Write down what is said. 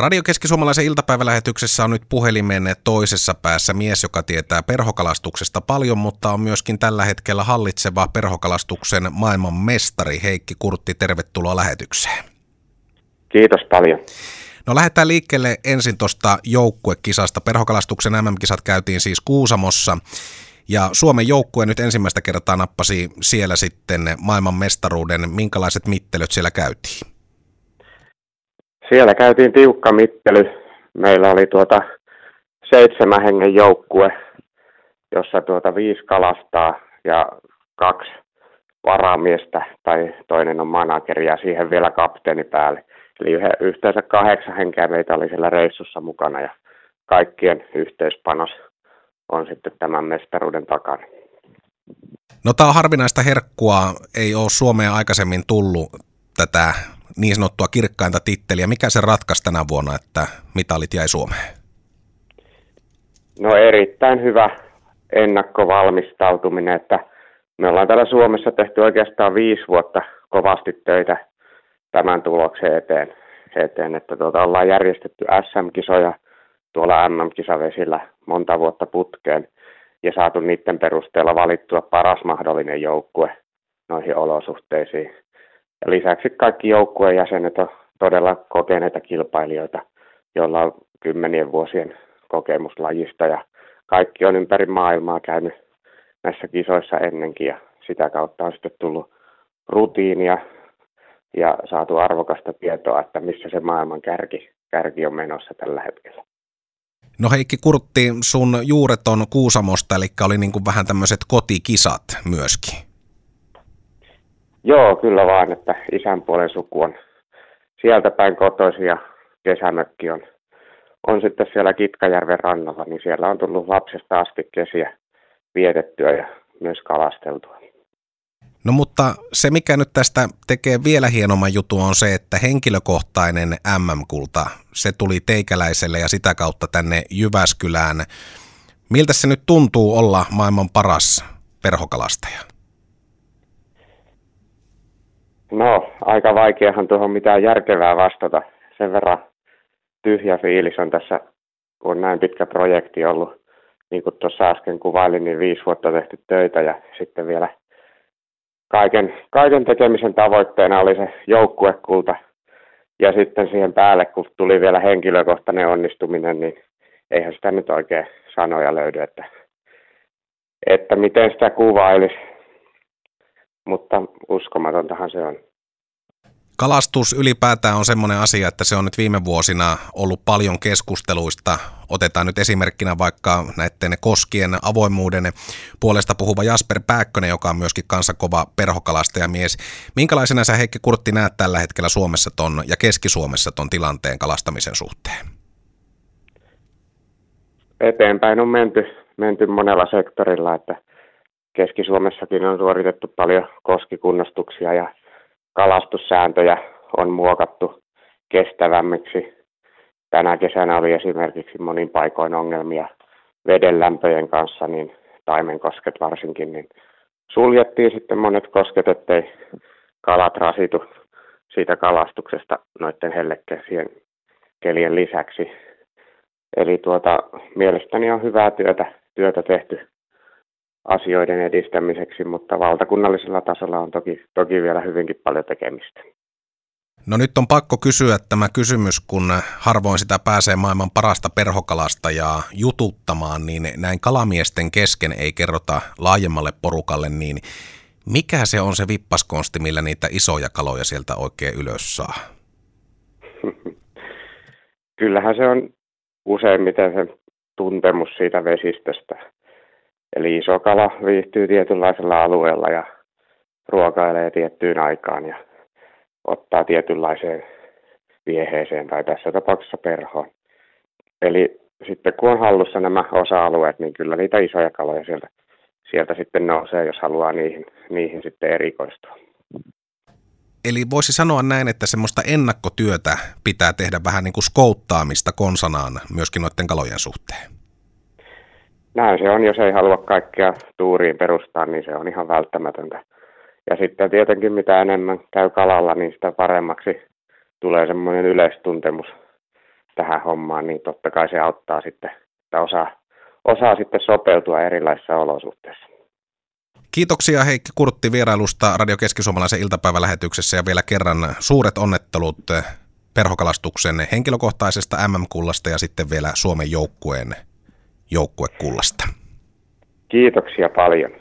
Radio Keski-Suomalaisen iltapäivälähetyksessä on nyt puhelimen toisessa päässä mies, joka tietää perhokalastuksesta paljon, mutta on myöskin tällä hetkellä hallitseva perhokalastuksen maailman mestari Heikki Kurtti. Tervetuloa lähetykseen. Kiitos paljon. No lähdetään liikkeelle ensin tuosta joukkuekisasta. Perhokalastuksen MM-kisat käytiin siis Kuusamossa. Ja Suomen joukkue nyt ensimmäistä kertaa nappasi siellä sitten maailman mestaruuden. Minkälaiset mittelyt siellä käytiin? Siellä käytiin tiukka mittely. Meillä oli tuota seitsemän hengen joukkue, jossa tuota viisi kalastaa ja kaksi varamiestä tai toinen on manageri ja siihen vielä kapteeni päälle. Eli yhteensä kahdeksan henkeä meitä oli siellä reissussa mukana ja kaikkien yhteispanos on sitten tämän mestaruuden takana. No tämä on harvinaista herkkua, ei ole Suomeen aikaisemmin tullut tätä niin sanottua kirkkainta titteliä. Mikä se ratkaisi tänä vuonna, että mitalit jäi Suomeen? No erittäin hyvä ennakkovalmistautuminen, että me ollaan täällä Suomessa tehty oikeastaan viisi vuotta kovasti töitä tämän tuloksen eteen, eteen että tuota, ollaan järjestetty SM-kisoja tuolla MM-kisavesillä monta vuotta putkeen ja saatu niiden perusteella valittua paras mahdollinen joukkue noihin olosuhteisiin. Ja lisäksi kaikki joukkueen jäsenet on todella kokeneita kilpailijoita, joilla on kymmenien vuosien kokemus lajista ja kaikki on ympäri maailmaa käynyt näissä kisoissa ennenkin ja sitä kautta on sitten tullut rutiinia ja saatu arvokasta tietoa, että missä se maailman kärki, kärki on menossa tällä hetkellä. No Heikki Kurtti, sun juuret on Kuusamosta, eli oli niin kuin vähän tämmöiset kotikisat myöskin. Joo, kyllä vaan, että isän puolen suku on sieltä päin kotoisin ja kesämökki on, on sitten siellä Kitkajärven rannalla, niin siellä on tullut lapsesta asti kesiä vietettyä ja myös kalasteltua. No mutta se, mikä nyt tästä tekee vielä hienomman jutun, on se, että henkilökohtainen MM-kulta, se tuli teikäläiselle ja sitä kautta tänne Jyväskylään. Miltä se nyt tuntuu olla maailman paras perhokalastaja? No, aika vaikeahan tuohon mitään järkevää vastata. Sen verran tyhjä fiilis on tässä, kun on näin pitkä projekti ollut. Niin kuin tuossa äsken kuvailin, niin viisi vuotta tehty töitä ja sitten vielä kaiken, kaiken tekemisen tavoitteena oli se joukkuekulta. Ja sitten siihen päälle, kun tuli vielä henkilökohtainen onnistuminen, niin eihän sitä nyt oikein sanoja löydy, että, että miten sitä kuvailisi mutta uskomatontahan se on. Kalastus ylipäätään on semmoinen asia, että se on nyt viime vuosina ollut paljon keskusteluista. Otetaan nyt esimerkkinä vaikka näiden koskien avoimuuden puolesta puhuva Jasper Pääkkönen, joka on myöskin kanssa kova perhokalastajamies. Minkälaisena sä Heikki Kurtti näet tällä hetkellä Suomessa ton ja Keski-Suomessa ton tilanteen kalastamisen suhteen? Eteenpäin on menty, menty monella sektorilla, että Keski-Suomessakin on suoritettu paljon koskikunnostuksia ja kalastussääntöjä on muokattu kestävämmiksi. Tänä kesänä oli esimerkiksi monin paikoin ongelmia vedenlämpöjen kanssa, niin taimenkosket varsinkin, niin suljettiin sitten monet kosket, ettei kalat rasitu siitä kalastuksesta noiden hellekesien kelien lisäksi. Eli tuota, mielestäni on hyvää työtä, työtä tehty asioiden edistämiseksi, mutta valtakunnallisella tasolla on toki, toki vielä hyvinkin paljon tekemistä. No nyt on pakko kysyä tämä kysymys, kun harvoin sitä pääsee maailman parasta perhokalastajaa jututtamaan, niin näin kalamiesten kesken ei kerrota laajemmalle porukalle, niin mikä se on se vippaskonsti, millä niitä isoja kaloja sieltä oikein ylös saa? Kyllähän se on useimmiten se tuntemus siitä vesistöstä Eli iso kala viihtyy tietynlaisella alueella ja ruokailee tiettyyn aikaan ja ottaa tietynlaiseen vieheeseen tai tässä tapauksessa perhoon. Eli sitten kun on hallussa nämä osa-alueet, niin kyllä niitä isoja kaloja sieltä, sieltä sitten nousee, jos haluaa niihin, niihin sitten erikoistua. Eli voisi sanoa näin, että semmoista ennakkotyötä pitää tehdä vähän niin kuin skouttaamista konsanaan myöskin noiden kalojen suhteen näin se on, jos ei halua kaikkea tuuriin perustaa, niin se on ihan välttämätöntä. Ja sitten tietenkin mitä enemmän käy kalalla, niin sitä paremmaksi tulee semmoinen yleistuntemus tähän hommaan, niin totta kai se auttaa sitten, että osaa, osaa sitten sopeutua erilaisissa olosuhteissa. Kiitoksia Heikki Kurtti vierailusta Radio Keski-Suomalaisen iltapäivälähetyksessä ja vielä kerran suuret onnettelut perhokalastuksen henkilökohtaisesta MM-kullasta ja sitten vielä Suomen joukkueen joukkuekullasta. Kiitoksia paljon.